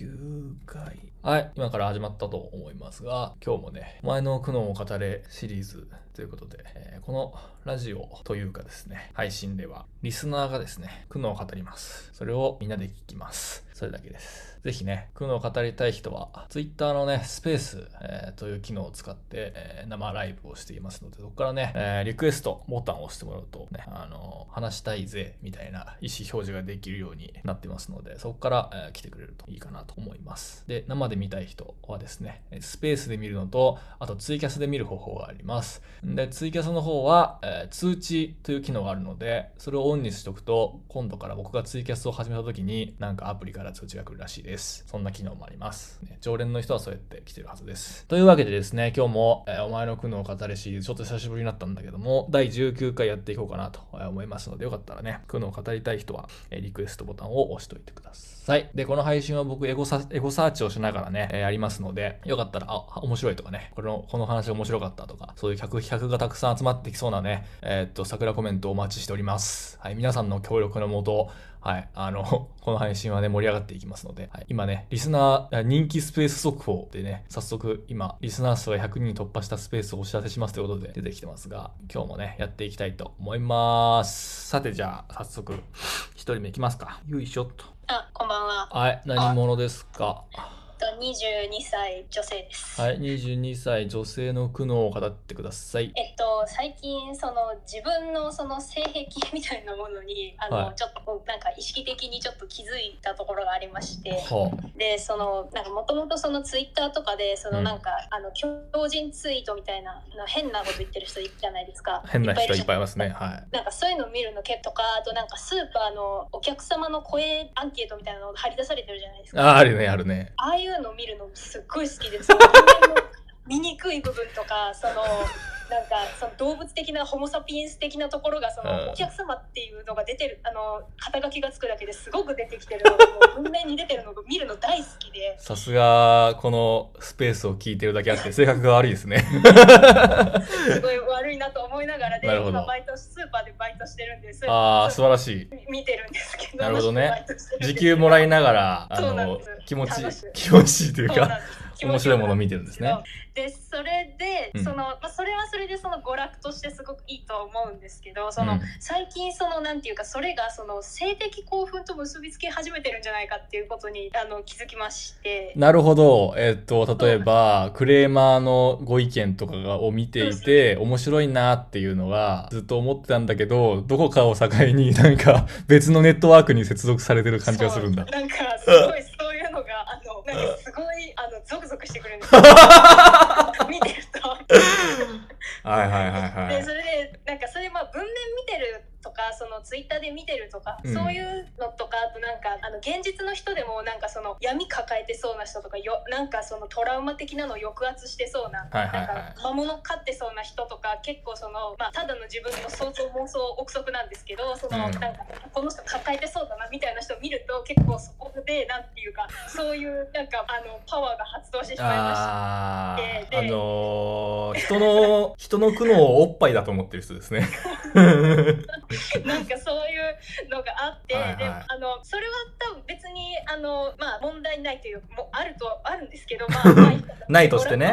you. 回。はい、今から始まったと思いますが、今日もね、前の苦悩を語れシリーズということで、えーこのラジオというかですね、配信では、リスナーがですね、苦悩を語ります。それをみんなで聞きます。それだけです。ぜひね、苦悩を語りたい人は、Twitter のね、スペース、えーという機能を使って、えー生ライブをしていますので、そこからね、えリクエストボタンを押してもらうと、ね、あの話したいぜ、みたいな意思表示ができるようになってますので、そこから、え来てくれるといいかなと思思います。で、生で見たい人はですね、スペースで見るのと、あとツイキャスで見る方法があります。で、ツイキャスの方は、えー通知という機能があるので、それをオンにしておくと、今度から僕がツイキャスを始めた時に、なんかアプリから通知が来るらしいです。そんな機能もあります。ね常連の人はそうやって来てるはずです。というわけでですね、今日も、えーお前の苦悩を語れシリーズ、ちょっと久しぶりになったんだけども、第19回やっていこうかなと思いますので、よかったらね、苦悩を語りたい人は、えーリクエストボタンを押しておいてください。で、この配信は僕エゴサ、エゴサーチをしながらね、えーやりますので、よかったら、あ、面白いとかね、この、この話面白かったとか、そういう客、客がたくさん集まってきそうなね、えーっと、桜コメントをお待ちしております。はい、皆さんの協力のもと、はい、あの、この配信はね、盛り上がっていきますので、はい、今ね、リスナー、人気スペース速報でね、早速、今、リスナー数が100人突破したスペースをお知らせしますということで出てきてますが、今日もね、やっていきたいと思います。さて、じゃあ、早速、一人目いきますか。よいしょっと。あ、こんばんは。はい、何者ですか？22歳女性です。はい、22歳女性の苦悩を語ってください。えっと最近その自分のその性癖みたいなものにあの、はいちょっとこうなんか意識的にちょっと気づいたところがありまして。はでそのなんかもともとそのツイッターとかでそのうんなんか、あの強靭ツイートみたいなあの変なこと言ってる人いるじゃないですかあ、変な人いっるぱいいますね。はい。なんかそういうのを見るのけとかあとなんかスーパーのお客様の声アンケートみたいなのが張り出されてるじゃないですかあ、あるね、あるね。ああいうの見るのすっごい好きです。醜い部分とか、そのなんかその動物的なホモサピエンス的なところがそうん。のお客様っていうのが出てるあの肩書きがつくだけですごく出てきてるの文 面に出てるのが見るの大好きで。さすが、このスペースを聞いてるだけあって、性格が悪いですね。すごい悪いなと思いながらで今バイトスーパーでバイトしてるんですああ、素晴らしい。見てるんですけどなるほどね。時給もらいながら、あの気持ち気持ちいいというか、面白いものを見てるんですね。でそれで、うんそのまあ、それはそれでその娯楽としてすごくいいと思うんですけどその、うん最近そのなんていうかそれがその性的興奮と結びつけ始めてるんじゃないかっていうことにあの気づきまして。なるほど。えっと、例えば、クレーマーのご意見とかがを見ていて、面白いなっていうのがずっと思ってたんだけど、どこかを境になんか別のネットワークに接続されてる感じがするんだ。なんかすごいなんかすごいあのゾクゾクしてくるんですよ 見てると。はいはいはいはい。でそれでなんかそれまあ文面見てるとかそのツイッターで見てるとか、うんそういうのとかあとなんかあの現実の人でもなんかその闇抱えてそうな人とかよなんかそのトラウマ的なのを抑圧してそうな,、はいはいはいなんか魔物飼ってそうな人とか結構その、まあ、ただの自分の想像妄想憶測なんですけどその、うんなんかこの人抱えてそうだなみたいな人を見ると結構そこでなんていうかそういうなんかあのパワーが発動してしまいました。ああのー、人の、人の苦悩をおっぱいだと思ってる人ですね。なんかそういうのがあって、はいはい。であのそれは多分別にあの、まあ、問題ないというもあるとあるんですけど、まあ、な。ないとしてね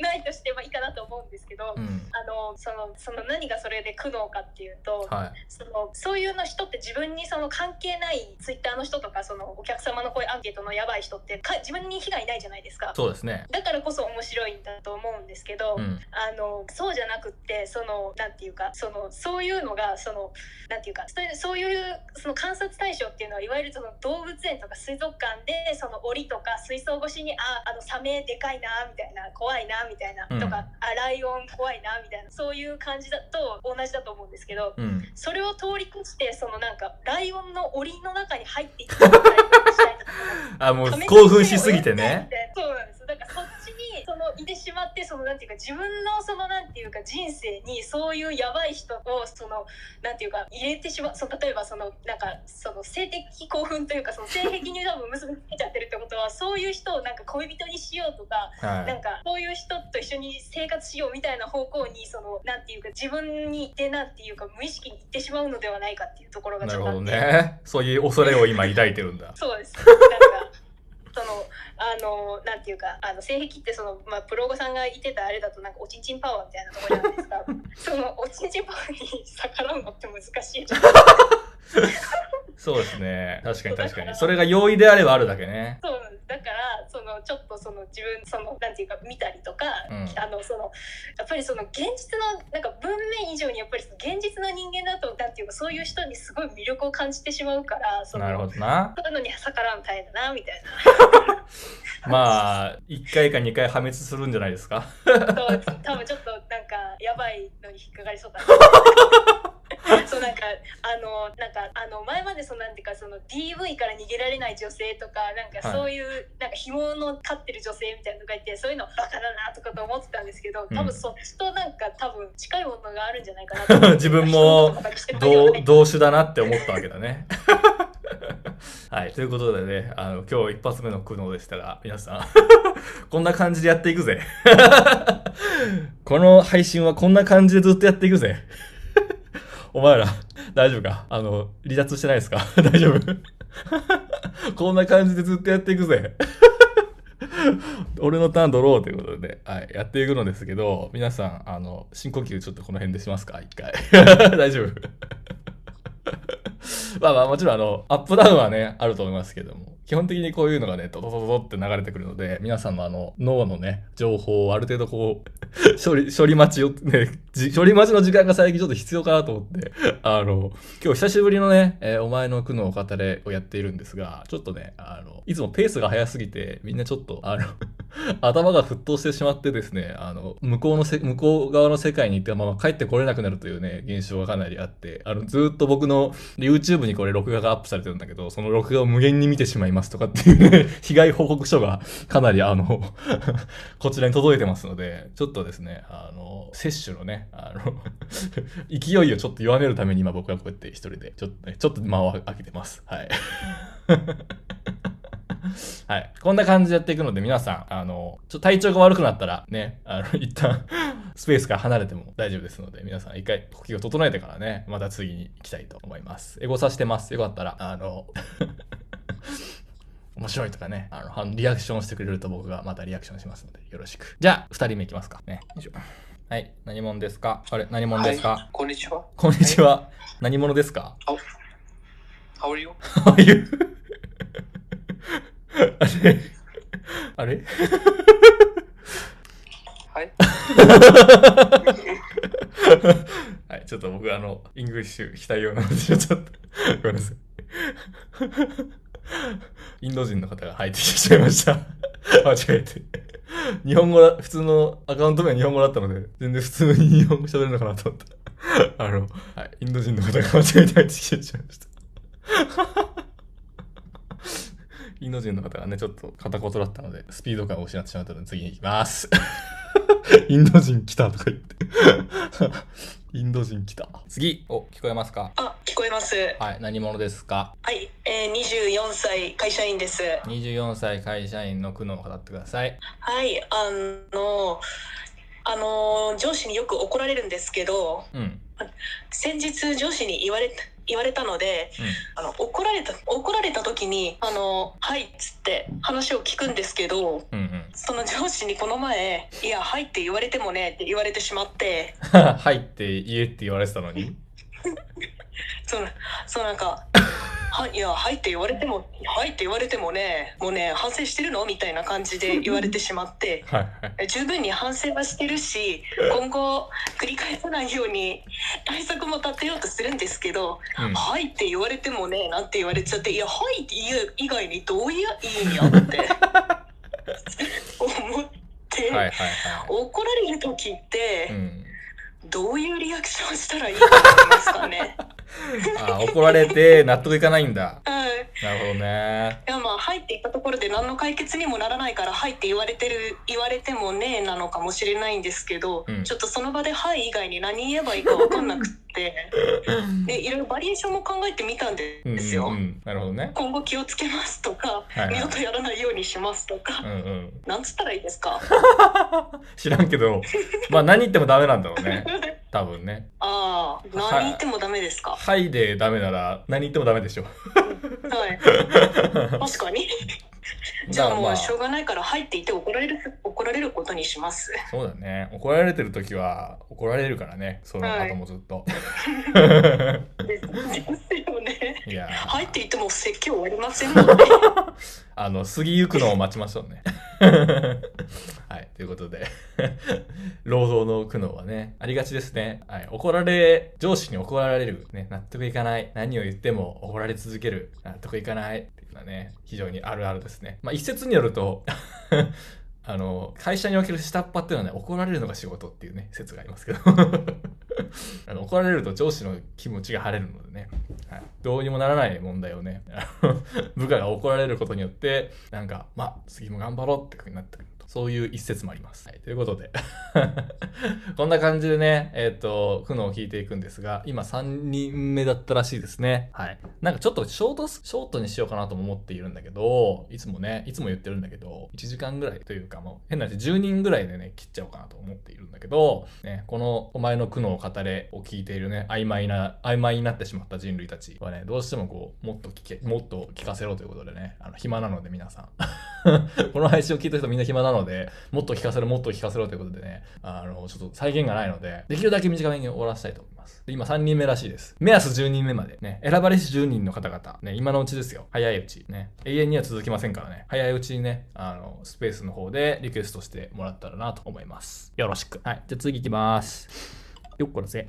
ないとしてはいいかなと思うんですけど、うん。あのそのその何がそれで苦悩かっていうと、はい。そのそういうの人って自分にその関係ないツイッターの人とかそのお客様の声アンケートのやばい人ってか自分に被害ないじゃないですか。そうですね。だからこそ面白いんだと思うんですけど、うん。あのそうじゃなくってそのなんていうかそのそういうのがそのなんていうかそういうそういうその観察対象っていうのはいわゆるその動物園とか水族館でその檻とか水槽越しにああのサメでかいなみたいな怖いなみたいな、うんとかあライオン怖いなみたいなそういう感じだと同じだと思うんですけど。うん。それを通り越してそのなんかライオンの檻の中に入っていった あ、もう興奮しすぎてね。自分のそのなんていうか人生にそういうやばい人をそのなんていうか入れてしまうその例えばそのなんかその性的興奮というかその性癖に多分結びつけちゃってるってことはそういう人をなんか恋人にしようとかはい。なんかそういう人と一緒に生活しようみたいな方向にそのなんていうか自分にでなんていうか無意識にいってしまうのではないかっていうところがなるほどちょっとあってね。そういう恐れを今抱いてるんだ。そうです。なんかそののなんていうかあの性癖ってその、まあ、プロゴさんが言ってたあれだとなんかおちんちんパワーみたいなところじゃないですか そのおちんちんパワーに逆らうのって難しい。じゃんそうですね。確かに確かに。それが容易であればあるだけね。そうだからそのちょっとその自分そのなんていうか見たりとか、うんあのそのやっぱりその現実のなんか文面以上にやっぱり現実の人間だとなんていうかそういう人にすごい魅力を感じてしまうからそのなるほどな。そういうのに逆らうの大変だなみたいなまあ、1回か2回破滅するんじゃないですか。そう多分ちょっとなんかやばいのに引っかかりそうだな そうなんかあのなんかあの前までそのなんていうかその DV から逃げられない女性とかなんかそういう、なんか紐の飼ってる女性みたいなのがいてそういうのバカだなとかと思ってたんですけど多分そっちとなんか多分近いものがあるんじゃないかなと 自分も 同種だなって思ったわけだね。はい。ということでね、あの、今日一発目の苦悩でしたが、皆さん、こんな感じでやっていくぜ。この配信はこんな感じでずっとやっていくぜ。お前ら、大丈夫か？あの、離脱してないですか？大丈夫？こんな感じでずっとやっていくぜ。俺のターンドローということで、はい、やっていくのですけど、皆さん、あの、深呼吸ちょっとこの辺でしますか？一回。大丈夫？まあまあもちろんあの、アップダウンはね、あると思いますけども、基本的にこういうのがね、ドドドドって流れてくるので、皆さんのあの、脳のね、情報をある程度こう、処理、処理待ちを、ね、処理待ちの時間が最近ちょっと必要かなと思って、あの、今日久しぶりのね、えーお前の苦悩を語れをやっているんですが、ちょっとね、あの、いつもペースが速すぎて、みんなちょっと、あの、頭が沸騰してしまってですね、あの、向こうのせ、向こう側の世界に行ったまま帰ってこれなくなるというね、現象がかなりあって、あの、ずっと僕の YouTube ににこれ録画がアップされてるんだけど、その録画を無限に見てしまいますとかっていうね、被害報告書がかなりあの、こちらに届いてますので、ちょっとですね、あの、摂取のね、あの、勢いをちょっと弱めるために今僕はこうやって一人で、ちょっとね、ちょっと間を空けてます。はい。はい。こんな感じでやっていくので、皆さん、あの、ちょっと体調が悪くなったら、ね、あの、一旦、スペースから離れても大丈夫ですので、皆さん一回呼吸を整えてからね、また次に行きたいと思います。エゴサしてます。よかったら、あの、面白いとかね、あの、はリアクションしてくれると僕がまたリアクションしますので、よろしく。じゃあ、二人目いきますか。ね。よいしょはい。何者ですか？あれ、何者ですか、はい、こんにちは。こんにちは。何者ですか？How are you? How are you? あれ？あれ？はい。はい、ちょっと僕あの、イングリッシュしたいようなので、ちょっと、ごめんなさい。インド人の方が入ってきてしまいました。間違えて。日本語だ、普通のアカウント名は日本語だったので、全然普通に日本語喋るのかなと思ったら、あの、はい、インド人の方が間違えて入ってきてしまいました。インド人の方がね、ちょっと片言だったので、スピード感を失ってしまったので、次に行きます。インド人来たとか言って。インド人来た。次、お、聞こえますか？あ、聞こえます。はい、何者ですか？はい、えー、24歳会社員です。?24 歳会社員の苦悩を語ってください。はい、あの、あの、上司によく怒られるんですけど、うん。先日上司に言われた、言われたので、あの、怒られた、怒られた時に、あの、はいっつって話を聞くんですけど、うん。うんその上司にこの前、いや、はいって言われてもねって言われてしまって、うん。はいって言えって言われてたのに？その、そうなんか、はい、いや、はいって言われても、はいって言われてもね、もうね、反省してるの？みたいな感じで言われてしまって、はいはい。十分に反省はしてるし今後繰り返さないように対策も立てようとするんですけど「うんはい」って言われてもねなんて言われちゃって「いやはい」って言う以外にどういう意味やって 思って、はいはいはい。怒られる時ってうん。どういうリアクションしたらいいと思いますかね？あ、怒られて納得いかないんだ。はいなるほどね。いやまあ「はい」って言ったところで何の解決にもならないから「はい」って言われてる言われてもねなのかもしれないんですけど、うんちょっとその場で「はい」以外に何言えばいいか分かんなくってでいろいろバリエーションも考えてみたんでうんうんすよ。うん。なるほどね。今後気をつけますとか、はいはい二度とやらないようにしますとか、うんうん。なんつったらいいですか？知らんけど、まあ何言ってもダメなんだろうね。多分ね。ああ何言ってもダメですか？はいでダメなら何言ってもダメでしょ。はい 確かに じゃあもまうしょうがないから入っていて怒られる怒られることにします。そうだね。怒られてる時は怒られるからね。その後もずっと。ですよね。い、やー入っていても説教終わりませんもんね。あの、過ぎゆくのを待ちましょうね。はい。ということで、労働の苦悩はね、ありがちですね。はい。怒られ、上司に怒られる。ね、納得いかない。何を言っても怒られ続ける。納得いかない。はね、非常にあるあるですね。まあ、一説によると、あの、会社における下っ端っていうのはね、怒られるのが仕事っていうね、説がありますけど。あの怒られると上司の気持ちが晴れるのでね、はい、どうにもならない問題をね、部下が怒られることによって、なんか、まあ、次も頑張ろうってことになってくる。そういう一説もあります。はい、ということで、こんな感じでね、えっ、と、苦悩を聞いていくんですが、今3人目だったらしいですね。はい。なんかちょっとショート、ショートにしようかなとも思っているんだけど、いつもね、いつも言ってるんだけど、1時間ぐらいというかもう、変な話、10人ぐらいでね、切っちゃおうかなと思っているんだけど、ね、この、お前の苦悩を語れを聞いているね、曖昧な、曖昧になってしまった人類たちはね、どうしてもこう、もっと聞け、もっと聞かせろということでね、あの、暇なので皆さん。この配信を聞いた人みんな暇なの？ので、もっと聞かせろ、もっと聞かせろということでね、あの、ちょっと再現がないので、できるだけ短めに終わらせたいと思います。で今3人目らしいです。目安10人目までね、選ばれし10人の方々、ね、今のうちですよ。早いうち。ね、永遠には続きませんからね、早いうちにね、あの、スペースの方でリクエストしてもらったらなと思います。よろしく。はい、じゃあ次行きます。よっこらせ。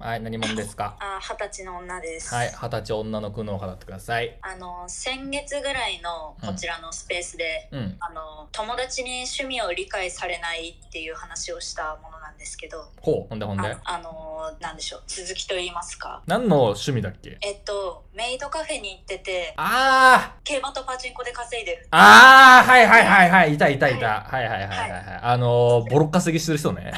はい、何者ですか？あ二十歳の女です。はい、二十歳女の苦悩を語ってください。あの先月ぐらいのこちらのスペースで、うん。あの友達に趣味を理解されないっていう話をしたものなんですけど、ほう、ほんでほんで？あ。あのなんでしょう続きと言いますか。何の趣味だっけ？えっとメイドカフェに行っててあー競馬とパチンコで稼いでる。あーはいはいはいはい、いたいたいた。はいはいはいはいはい。あのー、ボロッ稼ぎしてる人ね。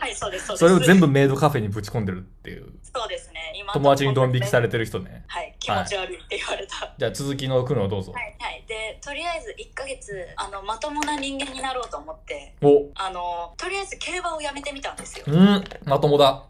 はいそうですそうです。それを全部メイドカフェにぶち込んでるっていう。そうですね。今友達にドン引きされれてる人ね。はい気持ち悪いって言われた。じゃあ続きの苦悩どうぞ。はいはい、でとりあえず1ヶ月あのまともな人間になろうと思ってお、あのとりあえず競馬をやめてみたんですようん、まともだ。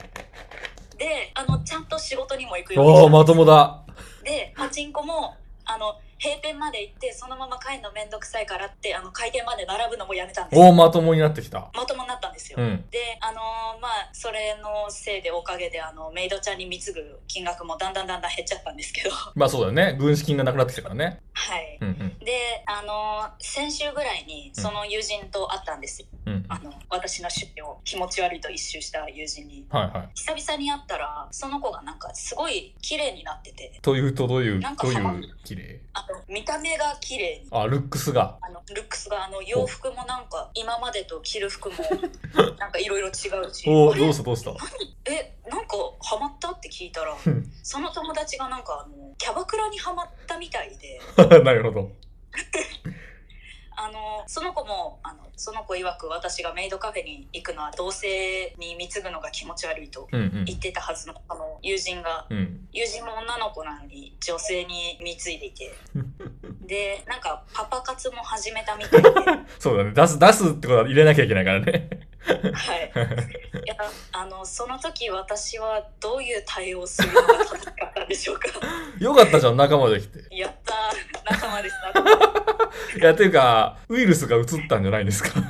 であのちゃんと仕事にも行くようにしたおー、まともだ。でパチンコもあの閉店まで行ってそのまま帰るのめんどくさいからってあの開店まで並ぶのもやめたんですおー、まともになってきた。まともになったんですよ、うん。であのーまあそれのせいでおかげであのメイドちゃんに貢ぐ金額もだんだんだんだん減っちゃったんですけど まあそうだよね。軍資金がなくなってきたからね。はいうんうん。であのー先週ぐらいにその友人と会ったんですよ、うんうん。あの私の趣味を気持ち悪いと一周した友人にはいはい。久々に会ったらその子がなんかすごい綺麗になっててというとどういう、どういう綺麗？あの見た目が綺麗に。あ、ルックスが。あのルックスがあの洋服もなんか今までと着る服も なんかいろいろ違うし。おー、あれ？どうしたどうした？えなんかハマったって聞いたらうん。その友達がなんかあのキャバクラにハマったみたいで。なるほど。あのその子もあのその子曰く私がメイドカフェに行くのは同性に貢ぐのが気持ち悪いとうんうん。言ってたはずのあの友人がうん。友人も女の子なのに女性に貢いでいて でなんかパパ活も始めたみたいで そうだね。出す、出すってことは入れなきゃいけないからね。はい いやあのその時私はどういう対応をするのが正しかったんでしょうかよかったじゃん、仲間できて。やったー仲間でしたいや、ていうか、ウイルスが移ったんじゃないですか。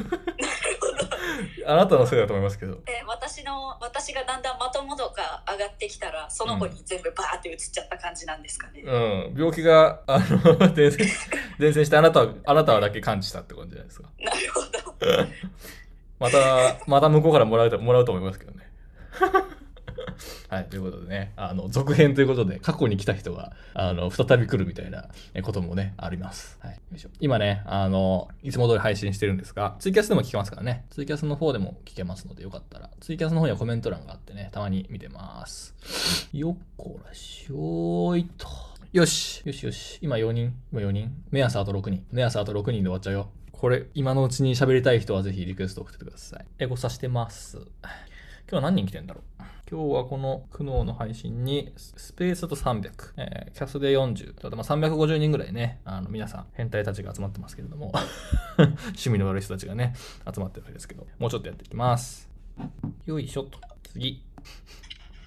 あなたのせいだと思いますけど。で私の私がだんだんまとも度が上がってきたらその子に全部バーって移っちゃった感じなんですかね、うん。病気が、あの、伝染、伝染してあなたは、あなたはだけ感知したってことじゃないですか。なるほど また、また向こうからもらうと、もらうと思いますけどね。はい、ということでね、あの、続編ということで、過去に来た人が、あの、再び来るみたいなこともね、あります。はい。よいしょ今ね、あの、いつも通り配信してるんですが、ツイキャスでも聞けますからね。ツイキャスの方でも聞けますので、よかったら、ツイキャスの方にはコメント欄があってね、たまに見てます。よっこらしょーいと。よし、よしよし。今4人？今4人？目安あと6人。目安あと6人で終わっちゃうよ。これ、今のうちに喋りたい人はぜひリクエスト送ってください。エゴさしてます。今日は何人来てんだろう？今日はこの苦悩の配信にススペースと300、えーキャスで40、あとまあ350人ぐらいね、あの皆さん変態たちが集まってますけれども、趣味の悪い人たちがね、集まってるわけですけど、もうちょっとやっていきます。よいしょと。次。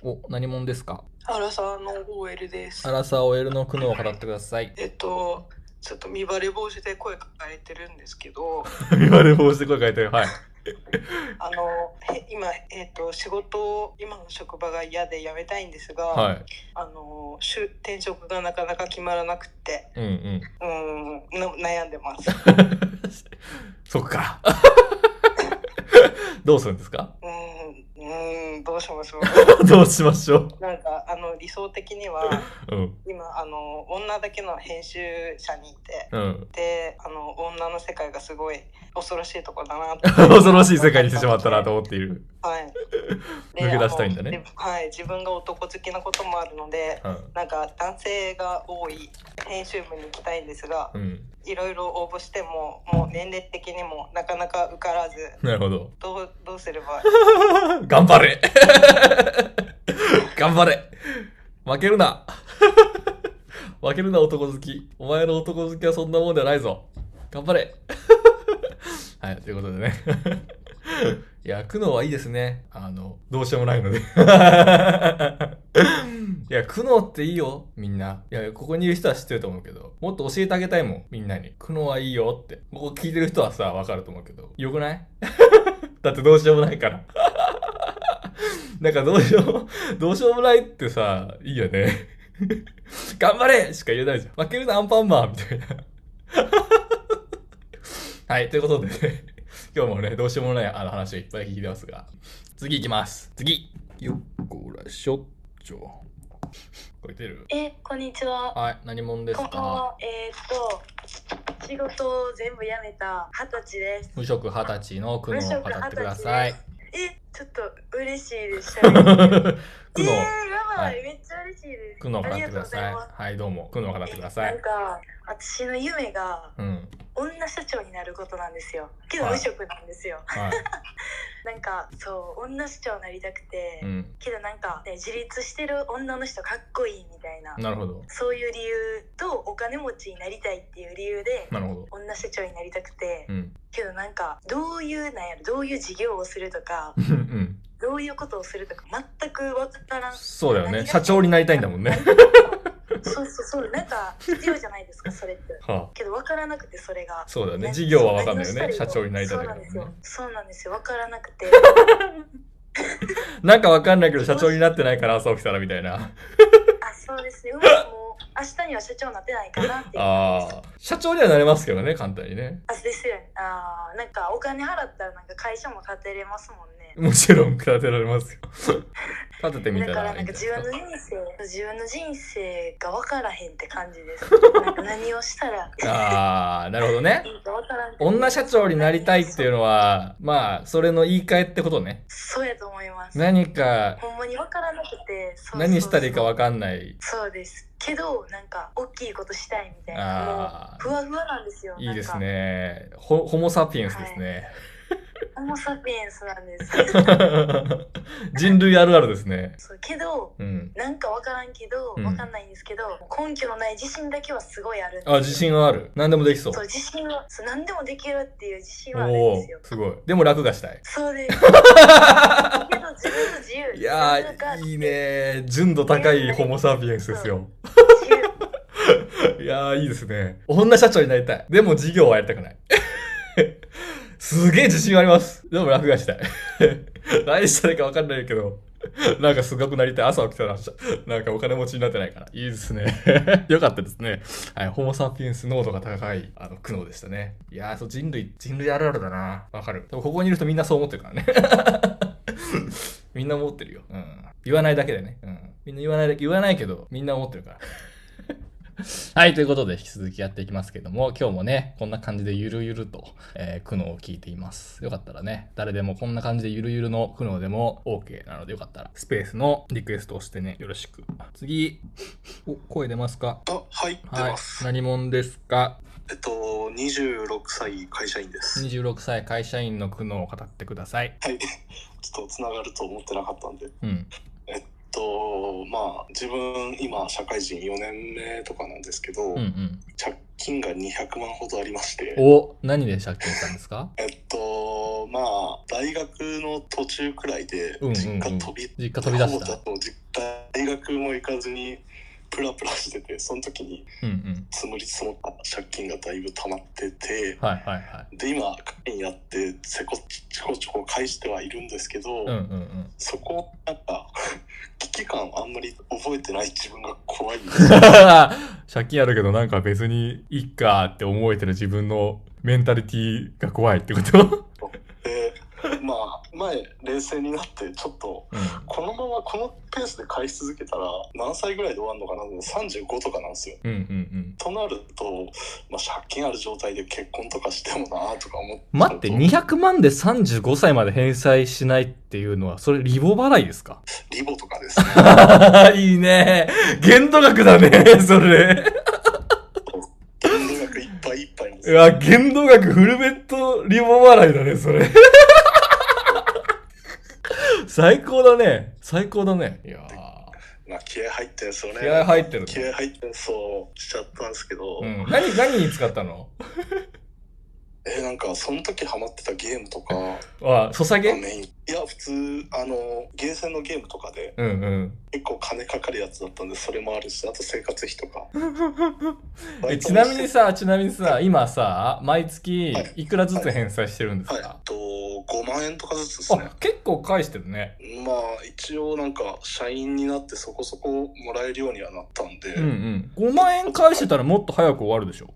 お、何者ですか？アラサーの OL ですア。ラサー OL の苦悩を語ってください。えっとちょっと見バレ防止で声かけてるんですけど言われ防止で声かけてる。はい。あのへ今、えっと仕事を今の職場が嫌で辞めたいんですが、はい。あの転職がなかなか決まらなくってうんうん。うんな悩んでます。そっか。どうするんですか？うんうんどうしましょう。どうしましょう。なんかあの理想的にはうん。今あの女だけの編集者にいてうん。であの女の世界がすごい恐ろしいとこだなって 恐ろしい世界にしてしまったなと思っている。はい、で抜け出したいんだねはい自分が男好きなこともあるのでうん。なんか男性が多い編集部に行きたいんですがうん。いろいろ応募してももう年齢的にもなかなか受からずなるほど。どうどうすれば 頑張れ 頑張れ負けるな負けるな男好き。お前の男好きはそんなもんではないぞ。頑張れはい、ということでね。いや、苦悩はいいですね。あの、どうしようもないので。いや、苦悩っていいよ、みんな。いや、ここにいる人は知ってると思うけど、もっと教えてあげたいもん、みんなに。苦悩はいいよって。ここ聞いてる人はさ、わかると思うけど。よくない？だってどうしようもないから。なんかどうしよう、どうしようもないってさ、いいよね。頑張れしか言えないじゃん。負けるな、アンパンマンみたいな。はい、ということでね、今日もね、どうしようもないあの話をいっぱい聞いてますが、次行きます。次よっこらしょっちょ。これ出る？え、こんにちは。はい、何者ですか？は。えーっと、仕事を全部辞めた二十歳です。無職二十歳の苦悩を語ってください。え、ちょっと嬉しいです。喋って苦えー、はいい、めっちゃ嬉しいです。苦悩を語ありがとうってください。ございます。はい、どうも、苦悩を語ってくださなんい。か、私の夢がうん。女社長になることなんですよ。けどはい無職なんですよ。はい。なんか、そう、女社長になりたくて、うん。けどなんか、ね、自立してる女の人かっこいいみたいな。なるほど。そういう理由とお金持ちになりたいっていう理由でなるほど。女社長になりたくて、うん。けどなんかどういうなんやろどういう事業をするとか うん。どういうことをするとか全く分からんそうだよね。社長になりたいんだもんね。そうそうそうなんか 必要じゃないですかそれってはあ。けど分からなくてそれがそうだよね。ね事業はわかんないよね。社長になりたいだからねそうなんですよ。そうなんですよ分からなくて なんかわかんないけど社長になってないから朝起きたらみたいな。あそうですねうま明日には社長になってないかなってああ。社長にはなれますけどね、簡単にね。あですよねあーなんかお金払ったらなんか会社も立てれますもんねもちろん立てられますよ。立ててみただからなんか自分の。人生自分の人生が分からへんって感じです なんか何をしたらああ、なるほどね。女社長になりたいっていうのは、まあ、それの言い換えってことね。そうやと思います何か、ほんまに分からなくて何したらいいかわかんない。そうですけどなんか大きいことしたいみたいなもあうふわふわなんですよあ、いいですね。ホホモサピエンスですね。ホモサピエンスなんです 人類あるあるですね。そうけどうん。なんか分からんけどうん分かんないんですけど、根拠のない自信だけはすごいあるあ、自信はある。何でもできそう。そう自信はそう何でもできるっていう自信はあるんですよー、すごい。でも楽がしたい。そうです けど自分の自由いやいいね純度高いホモサピエンスですよ。いやー、いいですね。女社長になりたい。でも事業はやりたくない。すげえ自信あります。でも楽がしたい。何したらいいか分かんないけど、なんかすごくなりたい。朝起きたら、なんかお金持ちになってないから。いいですね。よかったですね。はい。ホモサピエンス濃度が高い、あの、苦悩でしたね。いやー、そう、人類、人類あるあるだな。わかる。でもここにいる人みんなそう思ってるからね。みんな思ってるよ。うん。言わないだけでね。うん。みんな言わないだけ、言わないけど、みんな思ってるから。はい、ということで引き続きやっていきますけども、今日もね、こんな感じでゆるゆると、えー苦悩を聞いています。よかったらね、誰でもこんな感じでゆるゆるの苦悩でも OK なのでよかったら、スペースのリクエストをしてね、よろしく。次、お、声出ますか？あ、はい、出はいます。。何者ですか？えっと、26歳会社員です。?26 歳会社員の苦悩を語ってください。はい。ちょっとつながると思ってなかったんで。うん。と、まあ、自分、今、社会人4年目とかなんですけど、うんうん。借金が200万ほどありまして、お、何で借金したんですか？えっと、まあ、大学の途中くらいで、うんうんうん。実家飛び、実家飛び出した。大学も行かずに、プラプラしててその時に。積もり積もった借金がだいぶ溜まってて。で今会員やってせこちょこちょこ返してはいるんですけど。そこなんか 危機感あんまり覚えてない自分が怖いんですよ 借金あるけどなんか別にいっかって思えてる自分のメンタリティが怖いってこと？で まあ前冷静になってちょっとうん。このままこのペースで返し続けたら何歳ぐらいで終わるのかな？35とかなんですようんうんうん。となると、まあ、借金ある状態で結婚とかしてもなとか思って待って、200万で35歳まで返済しないっていうのは、それリボ払いですか？リボとかですね いいね。限度額だね、それ。限度額いっぱいいっぱいにうわ、限度額フルベッドリボ払いだね、それ。最高だね。最高だね。いやまあ気合入ってんですよね気合入ってるね気合入ってんそうしちゃったんですけど、ーうん。何、何に使ったの？えなんかその時ハマってたゲームとかあ、ソサゲ？いや普通あのゲーセンのゲームとかでうんうん。結構金かかるやつだったんでそれもあるしあと生活費とか。えちなみにさ、ちなみにさ、今さ、毎月はい。いくらずつ返済してるんですはい。か、と5万円とかずつですね。あ、結構返してるね。まあ一応なんか社員になってそこそこもらえるようにはなったんで、うんうん。5万円返してたらもっと早く終わるでしょ？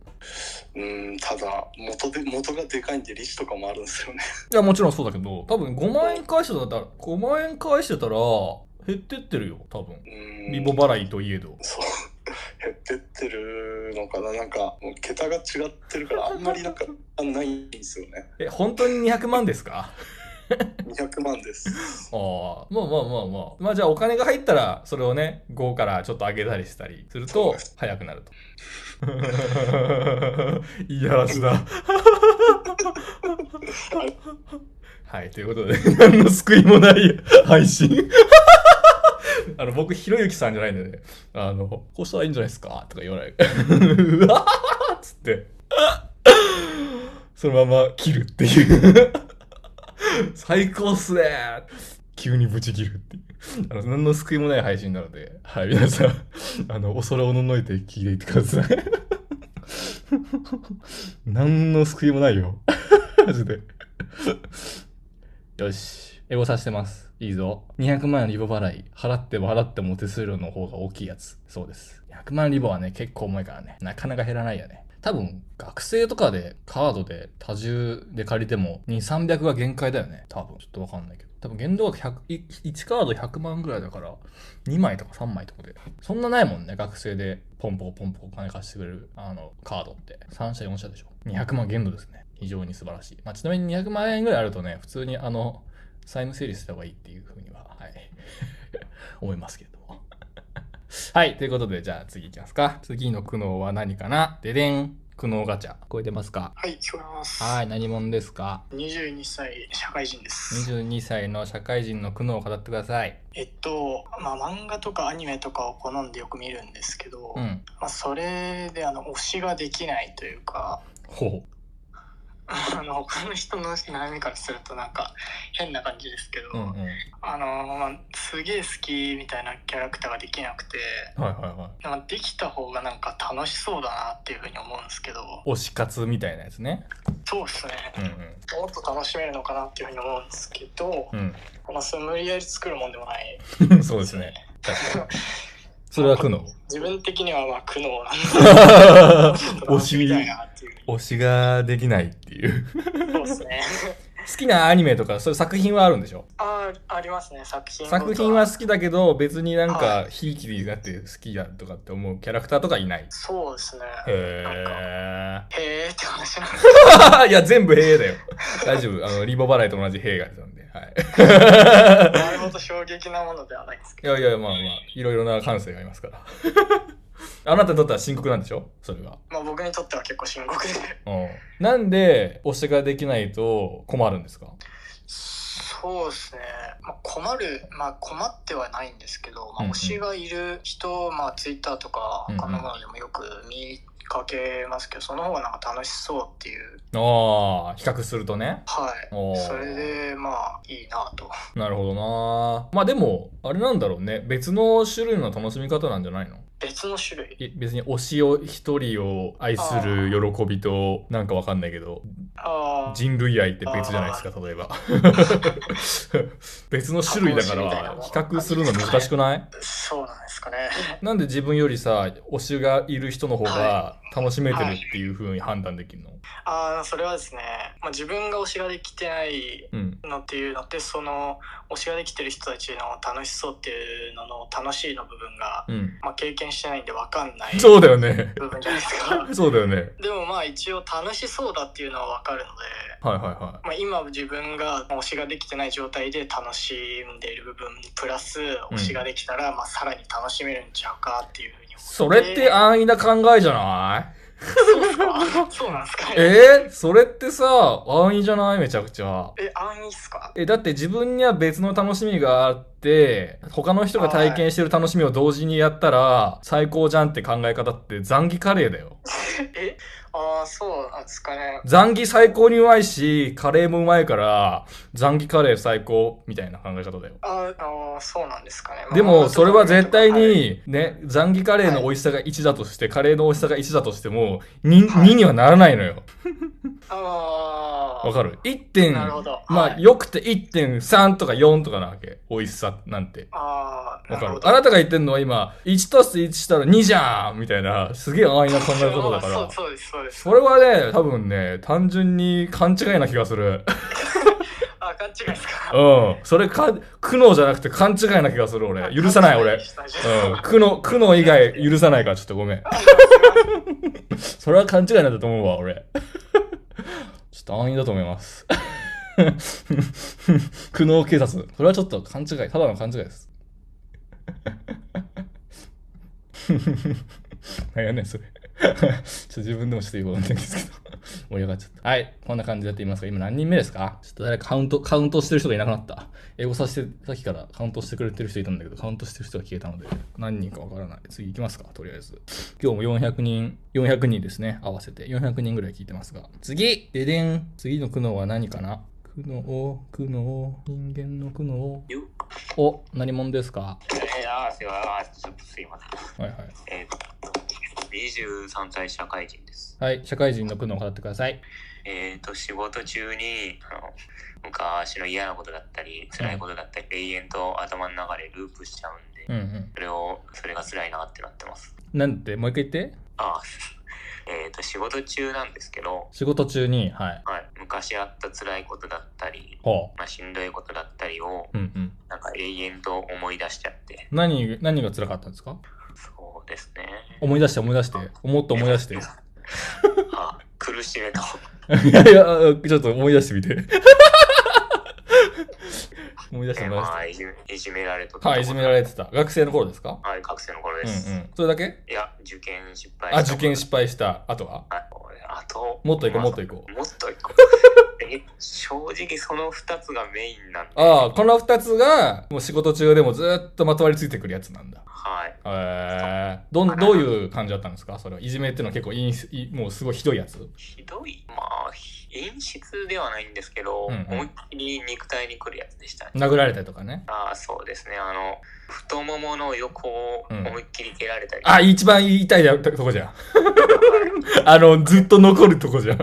うんただ元で元がでかいんで利子とかもあるんですよね。いや、もちろんそうだけど、多分5万円返してたら、5万円返してたら、減ってってるよ、多分。うん。リボ払いといえど。そう。減ってってるのかな。なんかもう桁が違ってるからあんまりなんかあ ないんですよね。え、本当に200万ですか？200万ですああ、まあまあまあまあ。まあじゃあお金が入ったら、それをね、5からちょっと上げたりしたりすると早くなると。いい話だ。はい、ということで、何の救いもない配信。あの、僕、ひろゆきさんじゃないんでね、あの、こうしたらいいんじゃないですか？とか言わない。うわーっつって、そのまま切るっていう。最高っすね急にブチ切るっていう。あの、何の救いもない配信なので、はい、皆さん、あの、恐れおののいて聞いていってください。何の救いもないよ。マジで。よし。エゴさしてます。いいぞ。200万リボ払い。払っても払っても手数料の方が大きいやつ。そうです。200万リボはね、結構重いからね。なかなか減らないよね。多分、学生とかでカードで多重で借りても2、300が限界だよね。多分。ちょっとわかんないけど。多分限度額100、1カード100万ぐらいだから、2枚とか3枚とかで。そんなないもんね、学生でポンポコポンポコ金貸してくれる、あの、カードって。3社4社でしょ。200万限度ですね。非常に素晴らしい。まあ、ちなみに200万円ぐらいあるとね、普通にあの、債務整理した方がいいっていうふうには、はい、思いますけど。はい、ということで、じゃあ次いきますか。次の苦悩は何かなででん。苦悩ガチャ。聞こえてますか？はい、聞こえます。はい、何者ですか？22歳、社会人です。22歳の社会人の苦悩を語ってください。えっと、まあ、漫画とかアニメとかを好んでよく見るんですけど、うん。まあ、それであの推しができないというか、ほあの他の人の悩みからするとなんか変な感じですけど、う。うんうん。はいあのまあ、すげえ好きみたいなキャラクターができなくてはいはい。なんかできた方がなんか楽しそうだなっていうふうに思うんですけど推し活みたいなやつね。そうですね、うんもっと楽しめるのかなっていうふうに思うんですけど、うん。まあ、それ無理やり作るもんでもないうん。そうですね。それは苦悩。自分的にはまあ苦悩なんで 推しみたいな推しができないっていう。そうですね 好きなアニメとか、そういう作品はあるんでしょ？あありますね作品作品はは好きだけど、別になんはか、ひいきになって好きだとかって思うキャラクターとかいない？そうですねへへーって話なんですー。いや、全部平だよ。大丈夫。あの、リボ払いと同じ平が出たんで。はい。なるほど衝撃なものではないですけどいやいや、まあまあ、いろいろな感性がありますから。あなたにとっては深刻なんでしょ？それは。まあ僕にとっては結構深刻で。うん。なんで、推しができないと困るんですか？そうですね、まあ、困るまあ困ってはないんですけど、まあ、推しがいる人、まあツイッターとか他のものでもよく見かけますけどその方がなんか楽しそうっていう。ああ、比較するとね。はい。それでまあいいなと。なるほどなまあでも、あれなんだろうね。別の種類の楽しみ方なんじゃないの？別の種類？い別に推しを一人を愛する喜びと、なんかわかんないけど、人類愛って別じゃないですか、例えば。別の種類だから、比較するの難しくない？そうなんですかね。なんで自分よりさ、推しがいる人の方が楽しめてるっていう風に判断できるの、ああそれはですね、まあ、自分が推しができてないうん。のっていうのってその推しができてる人たちの楽しそうっていうのの楽しいの部分が、うん。まあ、経験してないんで分かんないそうだよね。部分じゃないですか そうだよね。でもまあ一応楽しそうだっていうのは分かるので、はいはいはまあ、今自分が推しができてない状態で楽しんでいる部分プラス推しができたら、まあ、さらに楽しめるんちゃうかっていうふうにそれって安易な考えじゃない？そうなんですか？ねえ？ー、それってさ、安易じゃない？めちゃくちゃ。え安易っすか？え、だって自分には別の楽しみがあって、他の人が体験してる楽しみを同時にやったら、最高じゃんって考え方って残儀カレーだよ。え？ああそうなんですかね残儀最高にうまいし、カレーもうまいから、残儀カレー最高みたいな考え方だよ。あーあーそうなんですかねでも、それは絶対はいに、ね、残儀カレーの美味しさが1だとして、カレーの美味しさが1だとしても、2、はい2にはならないのよ。ああわかる ?1 点、なるほどまあ、はいよくて1.3とか4とかなわけ。美味しさなんて。ああわかる？あなたが言ってんのは今、1たす1したら2じゃんみたいな、すげえ安易な考え方だから。そうそうですそうですそれはね、多分ね、単純に勘違いな気がする。あ勘違いですか？うん。それか、苦悩じゃなくて勘違いな気がする俺。許さない俺。うん。苦悩、苦悩以外 許さないからちょっとごめん。それは勘違いなんだと思うわ、俺。ちょっと安易だと思います。苦悩警察。それはちょっと勘違い、ただの勘違いです。何やねん、それ。ちょっと自分でもちょっとことないんですけど。盛り上がっちゃった。はい。こんな感じでやってみますが、今何人目ですか？ちょっと誰かカウント、カウントしてる人がいなくなった。英語させて、さっきからカウントしてくれてる人いたんだけど、カウントしてる人が消えたので、何人かわからない。次行きますか、とりあえず。今日も400人、400人ですね、合わせて。400人ぐらい聞いてますが。次ででん次の苦悩は何かな？苦悩、苦悩、人間の苦悩。お、何者ですか？いませんあーちょっとすいません。はいはい。えー、23歳社会人です。はい、社会人の苦悩を語ってください。えっ、と、仕事中に、あの、昔の嫌なことだったり、辛いことだったり、永遠と頭の中でループしちゃうんで、うんうん。それを、それが辛いなってなってます。なんて、もう一回言って。あ ーえっ、と、仕事中なんですけど、仕事中に、はい。はい、昔あった辛いことだったり、ほまあ、しんどいことだったりを、う。うんうん。なんか永遠と思い出しちゃって、何、何が辛かったんですか？そうですね。思い出して思い出して。思って思い出して。あ、苦しめと。いやいや、ちょっと思い出してみて。思い出してえー思い出しまあ、いじめいじめられとて。はい、いじめられてた。学生の頃ですか？はい、学生の頃うんうです。ん。それだけ？いや、受験失敗あ、受験失敗した。あとは？はい、あと、もっと行こうまあもっと行こうもっと行こう。え正直その2つがメインなんで。ああ、この二つが、もう仕事中でもずっとまとわりついてくるやつなんだ。はい。えー、どん、どういう感じだったんですか？それは。いじめっていうのは結構いい、いもうすごいひどいやつ？ひどい？まあ、陰湿ではないんですけど、うんうん思いっきり肉体に来るやつでしたね。殴られたりとかね。ああ、そうですね。あの、太ももの横をうん思いっきり蹴られたり。あ、一番痛いとこじゃん。あの、ずっと残るとこじゃん。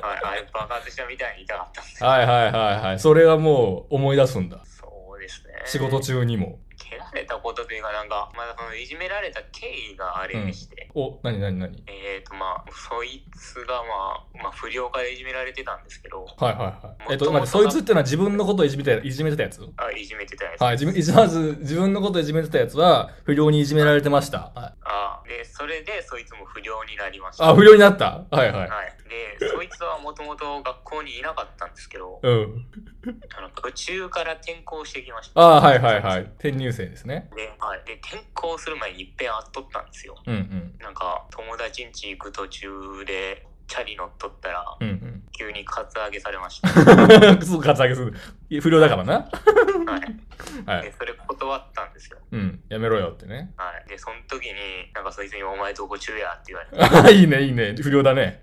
はい、あれ爆発したみたいに痛かったんですはいはいはいはい。それはもう思い出すんだ。そうですね。仕事中にも。蹴られたことというか、なんか、まだそのいじめられた経緯があれでして。お、なになになにえーとまあそいつがまあ、まあ、不良からいじめられてたんですけどはいはいはい。えっと、待って、そいつってのは自分のことをいじめた、いじめてたやつ？あいじめてたやつ、はい、自分、いじまず、自分のことをいじめてたやつは、不良にいじめられてました。はいあでそれでそいつも不良になりましたあ、不良になった？はいはい。はい、でそいつはもともと学校にいなかったんですけどうん。あの途中から転校してきましたあはいはいはい。転入生ですね。で,、はい、で転校する前にいっぺん会っとったんですようんうん。なんか友達ん家行く途中でチャリ乗っとったらうんうん。急にカツアゲされました、すぐカツアゲする。不良だからな。はい、で はい。それ断ったんですよ。うん。やめろよってね。はい。で、その時に、なんかそいつにお前どこ中やって言われて。あいいね、いいね。不良だね。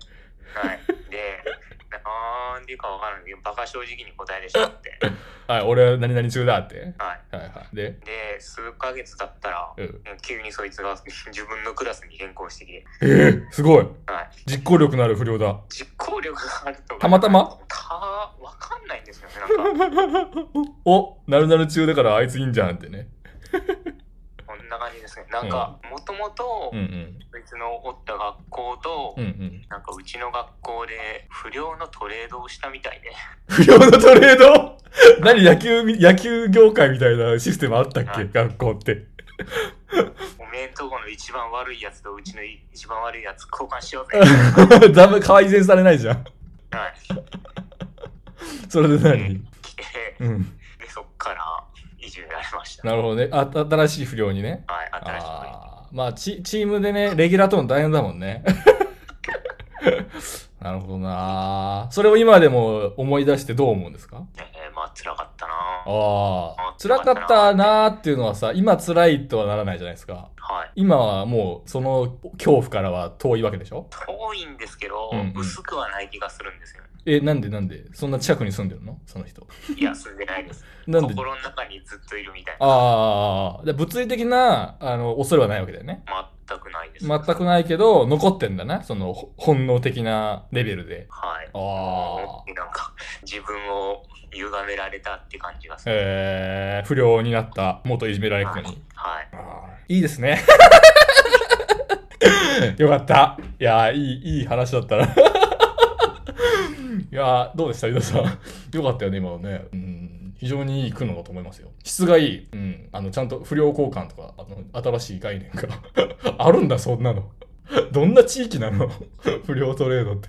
はい。で、なんでかわからないけど、バカ正直に答えてしまって。はい、俺は何々中だって？はい。はいはい。で、で、数ヶ月経ったら、うん。急にそいつが自分のクラスに変更してきて、えー、すごい。はい。実行力のある不良だ。実行力があるとかたまたま？たわかんないんですよね、なんか。お、なるなる中だからあいついいんじゃんってね。ですね。なんか、もともとうんう、ん。そいつのおった学校と、うんうん。なんかうちの学校で不良のトレードをしたみたいで、不良のトレード？何野球み、野球業界みたいなシステムあったっけ？はい学校って。おめえんとこの一番悪いやつとうちの一番悪いやつ交換しようぜ。ダメ、改善されないじゃん。はい。それで何？うん。で、そっからいじめられました。なるほどね。あ、新しい不良にね。はい、新しいあーまあチ、チームでね、レギュラーとの大変だもんね。なるほどなそれを今でも思い出してどう思うんですか？えー、まあ、辛かったなああ。辛かったなーっていうのはさ、今辛いとはならないじゃないですか。はい。今はもう、その恐怖からは遠いわけでしょ？遠いんですけど、うんうん薄くはない気がするんですよね。え、なんでなんで？そんな近くに住んでるの？その人。いや、住んでないです。なんで？心の中にずっといるみたいな。ああ、で物理的な、あの、恐れはないわけだよね。全くないです。全くないけど、残ってんだな。その、ほ本能的なレベルで。はい。ああ。なんか、自分を歪められたって感じがする。えー、不良になった元いじめられっ子に。はい。いいですね。よかった。いやー、いい、いい話だったな。いや、どうでした井田さん？よかったよね、今のね。うん。非常にいい苦悩だと思いますよ。質がいい。うん。あの、ちゃんと不良交換とか、あの、新しい概念が あるんだ、そんなの。どんな地域なの？不良トレードって。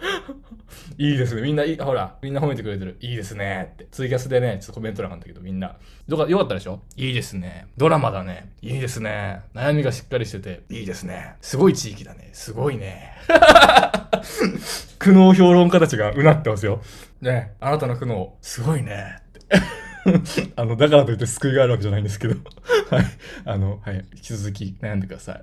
いいですね。みんないい、ほら、みんな褒めてくれてる。いいですね。って。ツイキャスでね、ちょっとコメント欄なんだけど、みんな。どか、よかったでしょ？いいですね。ドラマだね。いいですね。悩みがしっかりしてて、いいですね。すごい地域だね。すごいね。苦悩評論家たちがうなってますよ。ねあなたの苦悩、すごいね。って。あの、だからといって救いがあるわけじゃないんですけど。はい。あの、はい。引き続き悩んでください。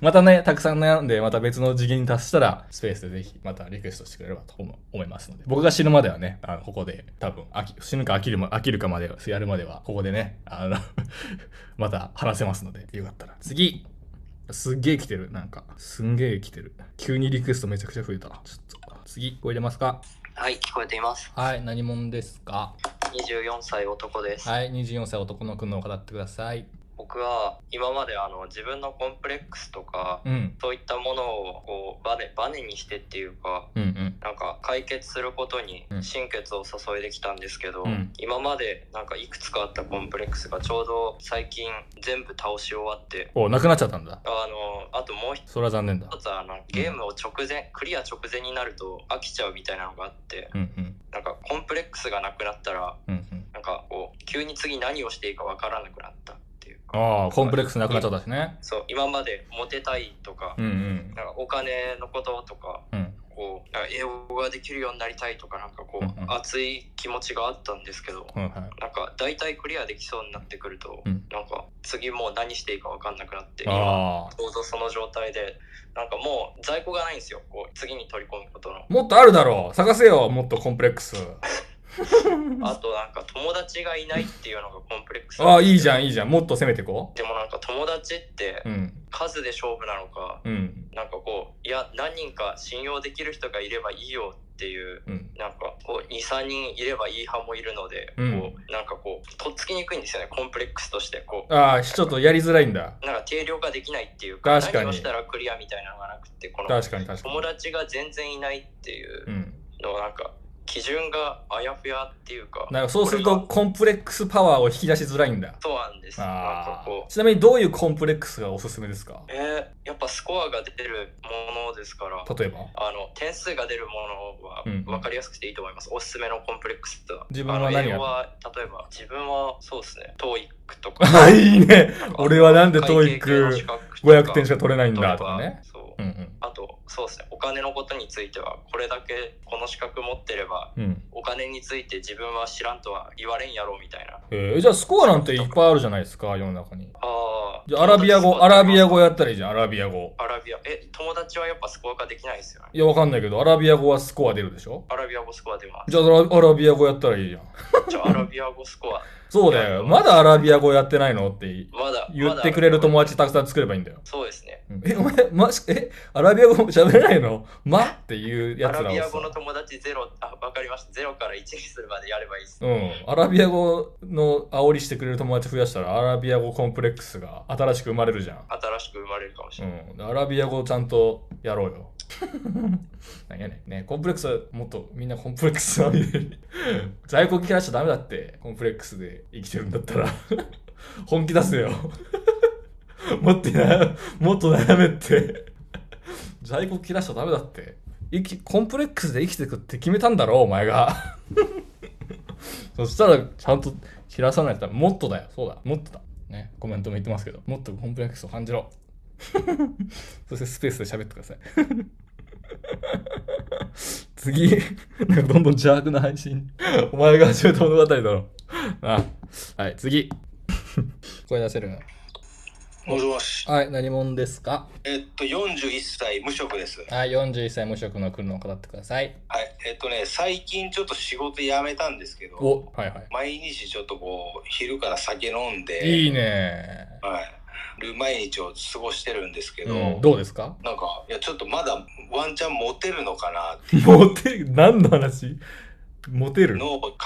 またね、たくさん悩んで、また別の次元に達したら、スペースでぜひ、またリクエストしてくれればと思思いますので。僕が死ぬまではね、あの、ここで、多分、飽き死ぬか飽きるま、飽きるかまで、やるまでは、ここでね、あの、また話せますので、よかったら。次すっげえ来てる、なんか。すんげえ来てる。急にリクエストめちゃくちゃ増えた。ちょっと、次、聞こえてますか？はい、聞こえています。はい、何者ですか？24歳男です。はい、24歳男の苦悩を語ってください。僕は今まであの自分のコンプレックスとか、うん、そういったものをこうバネバネにしてっていうか、うん、うん。なんか解決することにうん心血を注いできたんですけど、うん今までなんかいくつかあったコンプレックスがちょうど最近全部倒し終わって、お、なくなっちゃったんだ。あのあともう一それは残念だ。つあのゲームを直前、クリア直前になると飽きちゃうみたいなのがあって、うん、うん、なんかコンプレックスがなくなったらうん、うん。なんかこう急に次何をしていいかわからなくなったああ、コンプレックスなくなっちゃったしね。そう今までモテたいとか,、うん、うん。なんかお金のこととかうん、こう英語ができるようになりたいとかなんかこう、うんうん熱い気持ちがあったんですけど、はいはい。なんか大体クリアできそうになってくると、うんなんか次もう何していいか分かんなくなってあ。ちょうどその状態でなんかもう在庫がないんですよこう次に取り込むことの。もっとあるだろう探せよもっとコンプレックス。あとなんか友達がいないっていうのがコンプレックスああ、いいじゃんいいじゃん。もっと攻めてこでもなんか友達ってう。うん。数で勝負なのか、うん。なんかこういや何人か信用できる人がいればいいよっていううん。なんかこう23人いればいい派もいるので、うんこうなんかこうとっつきにくいんですよねコンプレックスとしてこうああ、ちょっとやりづらいんだ。なんか定量ができないっていうか確かに何をしたらクリアみたいなのがなくてこの確かに確かに友。達が全然いないっていううん。のはなんか基準があやふやっていうかなんかそうするとコンプレックスパワーを引き出しづらいんだ。そうなんです。ちなみにどういうコンプレックスがおすすめですか？えーやっぱスコアが出るものですから例えば？あの点数が出るものはうん分かりやすくていいと思います、おすすめのコンプレックスとは。自分は何は例えば自分はそうですね。TOEIC とか。あ、いいね。俺はなんで会計系の資 TOEIC500 格とか。点しか取れないんだとかね。そうですねお金のことについてはこれだけこの資格持ってればうん。お金について自分は知らんとは言われんやろみたいなえー、じゃあスコアなんていっぱいあるじゃないですか、世の中に。ああじゃあアラビア語、アラビア語やったらいいじゃん、アラビア語。アラビアえ友達はやっぱスコア化できないですよねいや、わかんないけど、アラビア語はスコア出るでしょ？アラビア語スコア出ますじゃあアラアラビア語やったらいいじゃん。じゃあアラビア語スコアそうだよ。まだアラビア語やってないのって言ってくれる友達たくさん作ればいいんだよ。そうですねうんえ、お前、まし、え、アラビア語喋れないの？ま？っていうやアつらをさラビア語の友達ゼロあわかりましたゼロから1にするまでやればいいですうん。アラビア語の煽りしてくれる友達増やしたら、アラビア語コンプレックスが新しく生まれるじゃん。新しく生まれるかもしれない、うん。アラビア語ちゃんとやろうよ。なんやねん。ねコンプレックスはもっとみんなコンプレックスな。在庫切らしちゃダメだって。コンプレックスで生きてるんだったら。本気出せよ。もっと悩、もっと悩めって。在庫切らしちゃダメだって。生、コンプレックスで生きてくって決めたんだろ、お前が。そしたら、ちゃんと切らさないともっとだよ。そうだ。もっとだ。ね、コメントも言ってますけど、もっとコンプレックスを感じろ。そしてスペースで喋ってください。次、なんかどんどん邪悪な配信。お前が始めた物語だろ。あ、はい、次。声出せるもしもし。はい、何者ですか？えっと、41歳無職です。はい、41歳無職の来るのを語ってください。はい。えっとね、最近ちょっと仕事辞めたんですけど、お、はいはい。毎日ちょっとこう、昼から酒飲んで、いいね。はい。る毎日を過ごしてるんですけど、うん、どうですか？なんか、いや、ちょっとまだワンチャンモテるのかなってモテる？何の話？モテる？のを考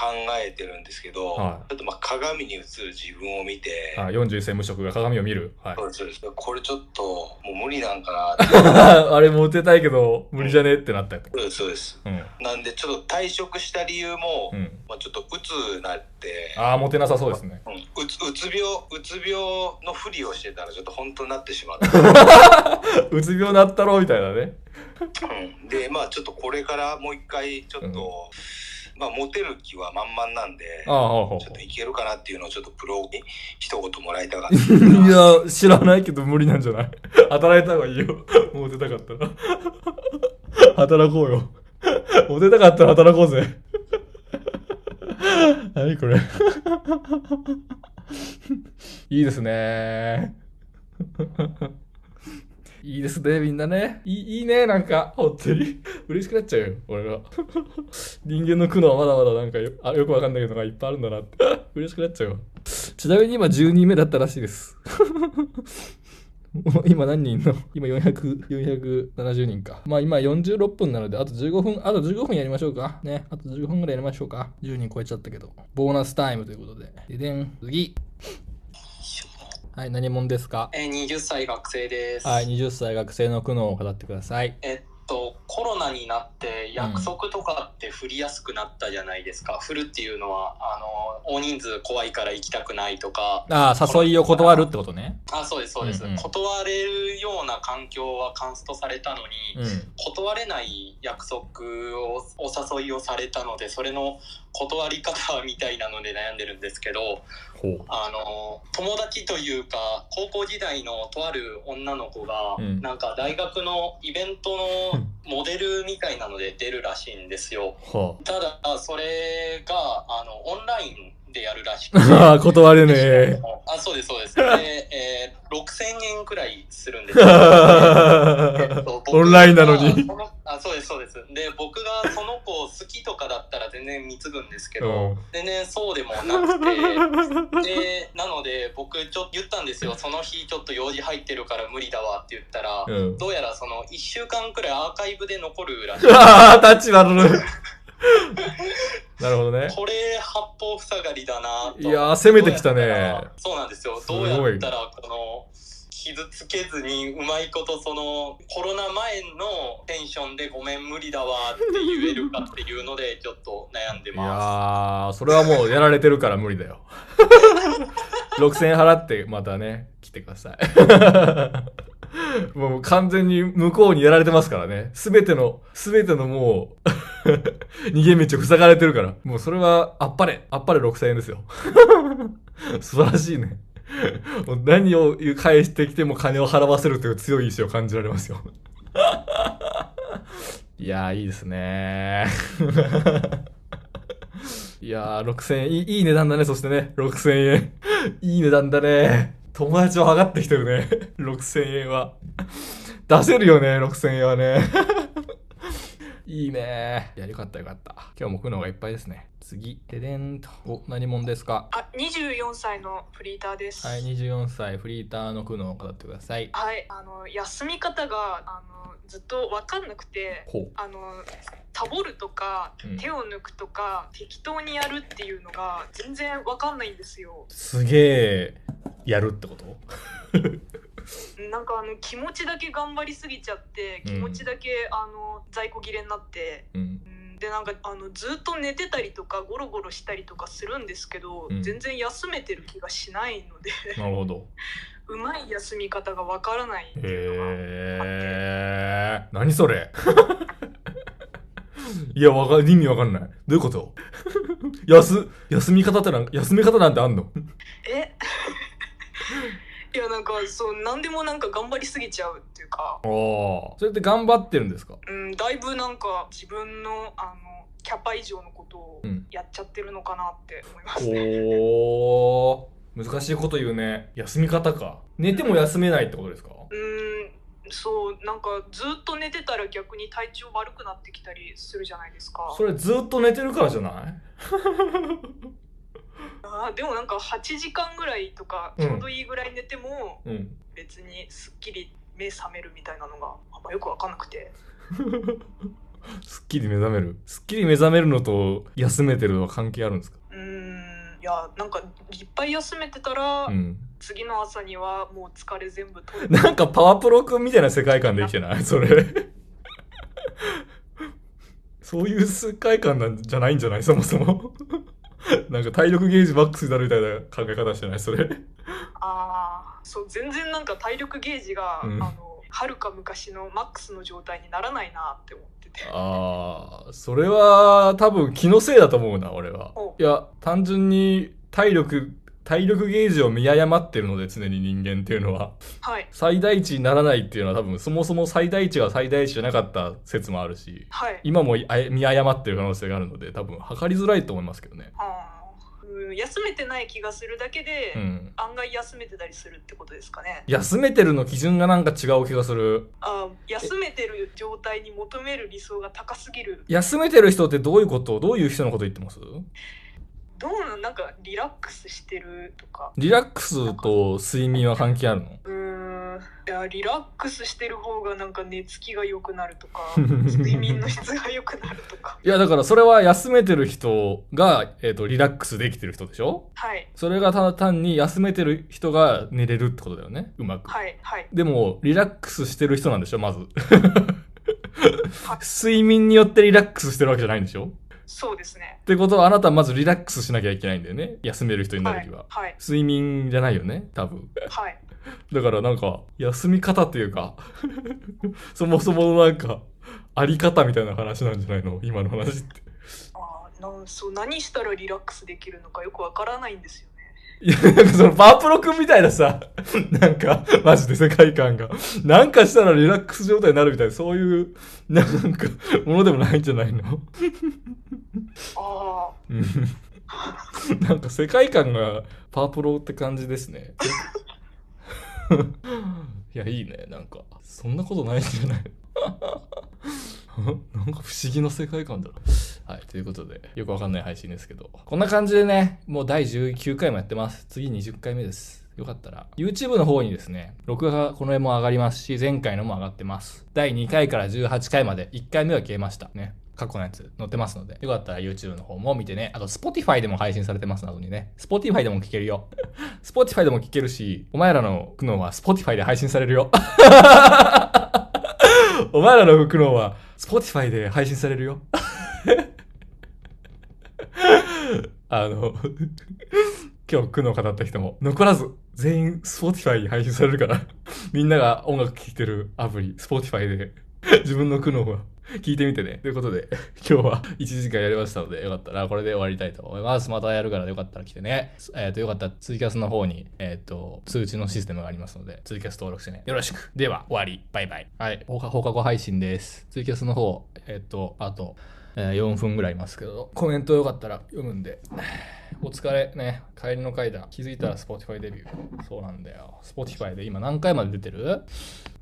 えてるんですけど、はちょっとまあ鏡に映る自分を見て、あ、41歳無職が鏡を見る。はい。そうですそうですこれちょっともう無理なんかな。あれモテたいけど、無理じゃねってなったよ。そうですそうです。うん。なんでちょっと退職した理由も、うん。まあ、ちょっとうつなって、ああ、モテなさそうですね。うんうつうつ病うつ病のふりをしてたらちょっと本当になってしまって、うつ病なったろみたいなね。うんでまあちょっとこれからもう一回ちょっと、まあモテる気は満々なんでああ、ほうほうちょっといけるかなっていうのをちょっとプロに一言もらいたかっいや、知らないけど無理なんじゃない？働いた方がいいよ。モテたかったら。働こうよ。モテたかったら働こうぜ。何これ。いいですね。いいですね、みんなね。いいいいね、なんか、本当に？嬉しくなっちゃうよ、俺は。人間の苦悩はまだまだなんかよあよくわかんないのがいっぱいあるんだなって。嬉しくなっちゃうわ。ちなみに今10人目だったらしいです。今何人の？今400、470人か。まあ今46分なので、あと15分、あと15分やりましょうか。ね。あと15分ぐらいやりましょうか。10人超えちゃったけど。ボーナスタイムということで。ででん、次。はい、何者ですか？えー、20歳学生です。はい、20歳学生の苦悩を語ってください。えっと、コロナになって約束とかって振りやすくなったじゃないですか。振るっていうのは、あの、大人数怖いから行きたくないとか。ああ、誘いを断るってことね。あ、そうです、そうです、うんうん断れるような環境はカンストされたのに、うん。断れない約束をお誘いをされたのでそれの断り方みたいなので悩んでるんですけど。あの友達というか高校時代のとある女の子が、うん。なんか大学のイベントのモデルみたいなので出るらしいんですよ。はただそれがあのオンラインでやるらしくて。あ。断れねえ。あそうですそうです。で、えー、6000円くらいするんですよ。オンラインなのに。あそうですそうです。で僕がその子好きとかだったら全然貢ぐんですけど、うん。全然そうでもなくて。でなので僕ちょっと言ったんですよ。その日ちょっと用事入ってるから無理だわって言ったら、うん。どうやらその1週間くらいアーカイブで残るらしい。ああ、タッチ悪い。なるほどね。これ八方塞がりだなといやー攻めてきたねそうなんですよどうやったらこの傷つけずにうまいことそのコロナ前のテンションでごめん無理だわって言えるかっていうのでちょっと悩んでいまやー、それはもうやられてるから無理だよ。6000円払ってまたね、来てください。もう完全に向こうにやられてますからね。すべての、すべてのもう、逃げ道を塞がれてるから。もうそれは、あっぱれ、あっぱれ6000円ですよ。素晴らしいね。もう何を返してきても金を払わせるという強い意志を感じられますよ。いやー、いいですねいやー、6000円いい、い値段だね、そしてね、6000円。いい値段だね。友達は上がってきてるね。6000円は。出せるよね、6000円はね。いいねいや、よかったよかった。今日も苦悩がいっぱいですね。次、ででんと。お、何者ですか？あ、24歳のフリーターです。はい、24歳、フリーターの苦悩を語ってください。はい、あの休み方があのずっと分かんなくてあのサボるとかうん手を抜くとか、適当にやるっていうのが全然分かんないんですよ。すげえ、やるってこと？なんかあの気持ちだけ頑張りすぎちゃってうん気持ちだけ、あの在庫切れになって。うん。うんでなんかあのずっと寝てたりとかゴロゴロしたりとかするんですけど、うん全然休めてる気がしないのでなるほど。うまい休み方がわからないっていうのがへえ。何それ？いや、わか、意味わかんない。どういうこと？休、休み方ってなん休み方なんてあんの？えかそう何でもなんか頑張りすぎちゃうっていうか、ああ。それって頑張ってるんですか？うん、だいぶなんか自分のあのキャパ以上のことをうんやっちゃってるのかなって思いますね。おー。難しいこと言うね。休み方か。寝ても休めないってことですか？うんそうなんかずっと寝てたら逆に体調悪くなってきたりするじゃないですか。それずっと寝てるからじゃない？あーでもなんか8時間ぐらいとかちょうどいいぐらい寝てもうん。別にすっきり目覚めるみたいなのがあんまよく分かんなくて。すっきり目覚める？すっきり目覚めるのと休めてるのは関係あるんですか？うーんいやなんかいっぱい休めてたら、うん。次の朝にはもう疲れ全部取れてなんかパワープロくんみたいな世界観で生きてない？それ。そういう世界観なんじゃないんじゃない？そもそも。なんか体力ゲージマックスになるみたいな考え方してない？それ。ああそう全然なんか体力ゲージが、うんあのはるか昔のマックスの状態にならないなって思っててああ、それは多分気のせいだと思うな、俺はお。いや、単純に体力、体力ゲージを見誤ってるので常に人間っていうのは。はい。最大値にならないっていうのは多分そもそも最大値が最大値じゃなかった説もあるし、はい。今も見誤ってる可能性があるので多分測りづらいと思いますけどね。休めてない気がするだけで、うん。案外休めてたりするってことですかね。休めてるの基準がなんか違う気がする。あー休めてる状態に求める理想が高すぎる。休めてる人ってどういうことどういう人のこと言ってます？どうなんなんかリラックスしてるとか。リラックスと睡眠は関係あるの？うーん。いやリラックスしてる方がなんか寝つきが良くなるとか 睡眠の質が良くなるとか。いやだからそれは休めてる人が、えー、とリラックスできてる人でしょ？はい。それがただ単に休めてる人が寝れるってことだよね？うまく。はいはい。でもリラックスしてる人なんでしょ？まず。睡眠によってリラックスしてるわけじゃないんでしょ？そうですね。ってことはあなたはまずリラックスしなきゃいけないんだよね。休める人になるには、はいはい。睡眠じゃないよね多分。はい。だからなんか休み方っていうか そもそものなんかあり方みたいな話なんじゃないの？今の話って。あーなんそう何したらリラックスできるのかよくわからないんですよねいや、なんかそのパープロくんみたいなさ、なんか、マジで世界観が、なんかしたらリラックス状態になるみたいな、そういう、ななんか、ものでもないんじゃないの？あうん。なんか世界観がパープロって感じですね。いや、いいね、なんか、そんなことないんじゃない？なんか不思議な世界観だな。はい、ということで、よくわかんない配信ですけど、こんな感じでね、もう第19回もやってます。次20回目です。よかったら、YouTube の方にですね、録画がこの絵も上がりますし、前回のも上がってます。第2回から18回まで、1回目は消えました。ね。過去のやつ載ってますので、よかったら YouTube の方も見てね。あと Spotify でも配信されてますのでね。Spotify でも聞けるよ。Spotify でも聞けるし、お前らの苦悩は Spotify で配信されるよ。お前らの苦悩は Spotify で配信されるよ。あの、今日苦悩語った人も残らず全員 Spotify に配信されるから、みんなが音楽聴いてるアプリ Spotify で自分の苦悩は 聞いてみてね。ということで、今日は1時間やりましたので、よかったらこれで終わりたいと思います。またやるからよかったら来てね。えっ、と、よかったらツイキャスの方に、えっ、と、通知のシステムがありますので、ツイキャス登録してね。よろしく。では、終わり。バイバイ。はい。放課放課後配信です。ツイキャスの方、えっ、と、あと、えー4分ぐらいいますけど、コメントよかったら読むんで。お疲れね。帰りの階段。気づいたら Spotify デビュー。そうなんだよ。Spotify で今何回まで出てる？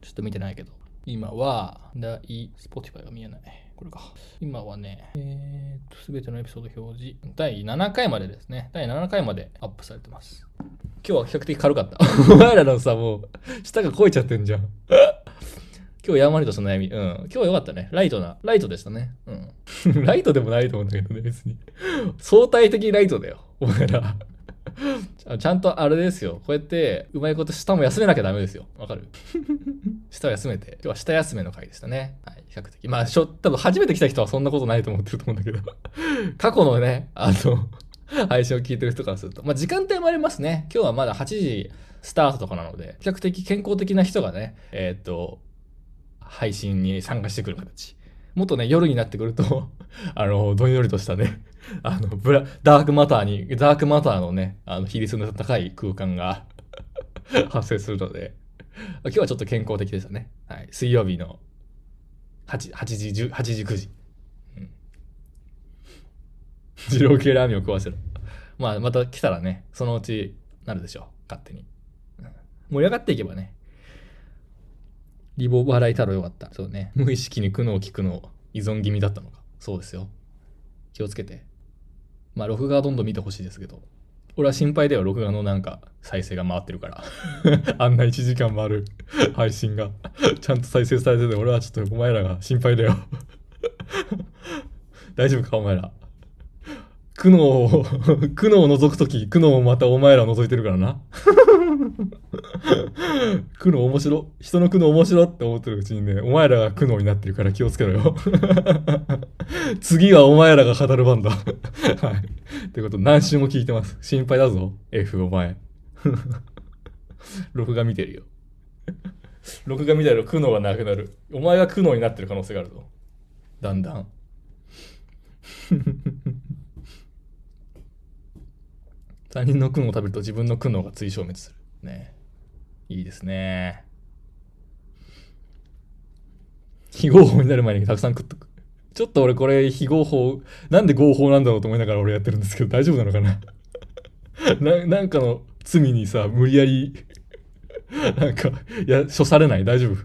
ちょっと見てないけど。今は、第、Spotify が見えない。これか。今はね、えー、と、すべてのエピソード表示。第7回までですね。第7回までアップされてます。今日は比較的軽かった。お前らのさ、もう、舌が超えちゃってんじゃん。今日ヤーマリとその悩み。うん。今日は良かったね。ライトな、ライトでしたね。うん。ライトでもないと思うんだけどね、別に。相対的にライトだよ。お前ら。ちゃんとあれですよ。こうやって、うまいこと舌も休めなきゃダメですよ。わかる？舌を休めて。今日は舌休めの回でしたね。はい。比較的。まあ、しょ、多分初めて来た人はそんなことないと思ってると思うんだけど。過去のね、あの、配信を聞いてる人からすると。まあ、時間帯もありますね。今日はまだ8時スタートとかなので、比較的健康的な人がね、えーっと、配信に参加してくる形。もっとね、夜になってくると、あの、どんよりとしたね、あの、ブラ、ダークマターに、ダークマターのね、あの、比率の高い空間が 発生するので、今日はちょっと健康的でしたね。はい。水曜日の8、8時、10 8時、9時。うん。二郎系ラーメンを食わせろ。まあ、また来たらね、そのうちなるでしょう。勝手に。盛り上がっていけばね、リボ笑い太郎よかった。そうね。無意識に苦悩を聞くの依存気味だったのか。そうですよ。気をつけて。まあ、録画はどんどん見てほしいですけど。俺は心配だよ、録画のなんか再生が回ってるから。あんな1時間回る配信がちゃんと再生されてて、俺はちょっとお前らが心配だよ。大丈夫か、お前ら。苦悩を、苦悩を覗くとき、苦悩をまたお前らを覗いてるからな。苦悩面白。人の苦悩面白って思ってるうちにね、お前らが苦悩になってるから気をつけろよ。次はお前らが語る番だ。はい。ということ、何週も聞いてます。心配だぞ、F お前。録画見てるよ。録画見たら苦悩がなくなる。お前が苦悩になってる可能性があるぞ。だんだん。他人の苦悩を食べると自分の苦悩が追消滅する。ねいいですね。非合法になる前にたくさん食っとく。ちょっと俺これ非合法、なんで合法なんだろうと思いながら俺やってるんですけど大丈夫なのかな？ななんかの罪にさ、無理やり、なんか、いや、処されない？大丈夫？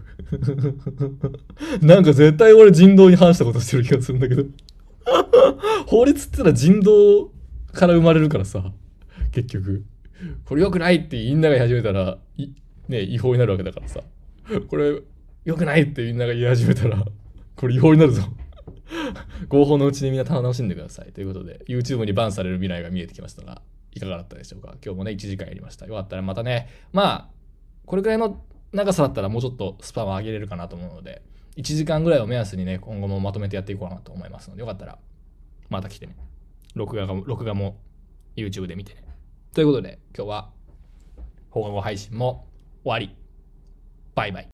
なんか絶対俺人道に反したことしてる気がするんだけど。法律ってのは人道から生まれるからさ、結局。これ良くないってみんなが言い始めたら、ね、違法になるわけだからさ。これ良くないってみんなが言い始めたら、これ違法になるぞ。合法のうちにみんな楽しんでください。ということで、YouTube にバンされる未来が見えてきましたが、いかがだったでしょうか？今日もね、1時間やりました。よかったらまたね、まあ、これくらいの長さだったらもうちょっとスパンを上げれるかなと思うので、1時間ぐらいを目安にね、今後もまとめてやっていこうかなと思いますので、よかったら、また来てね。録画が録画も YouTube で見てね。ということで、今日は放課後配信も終わり。バイバイ。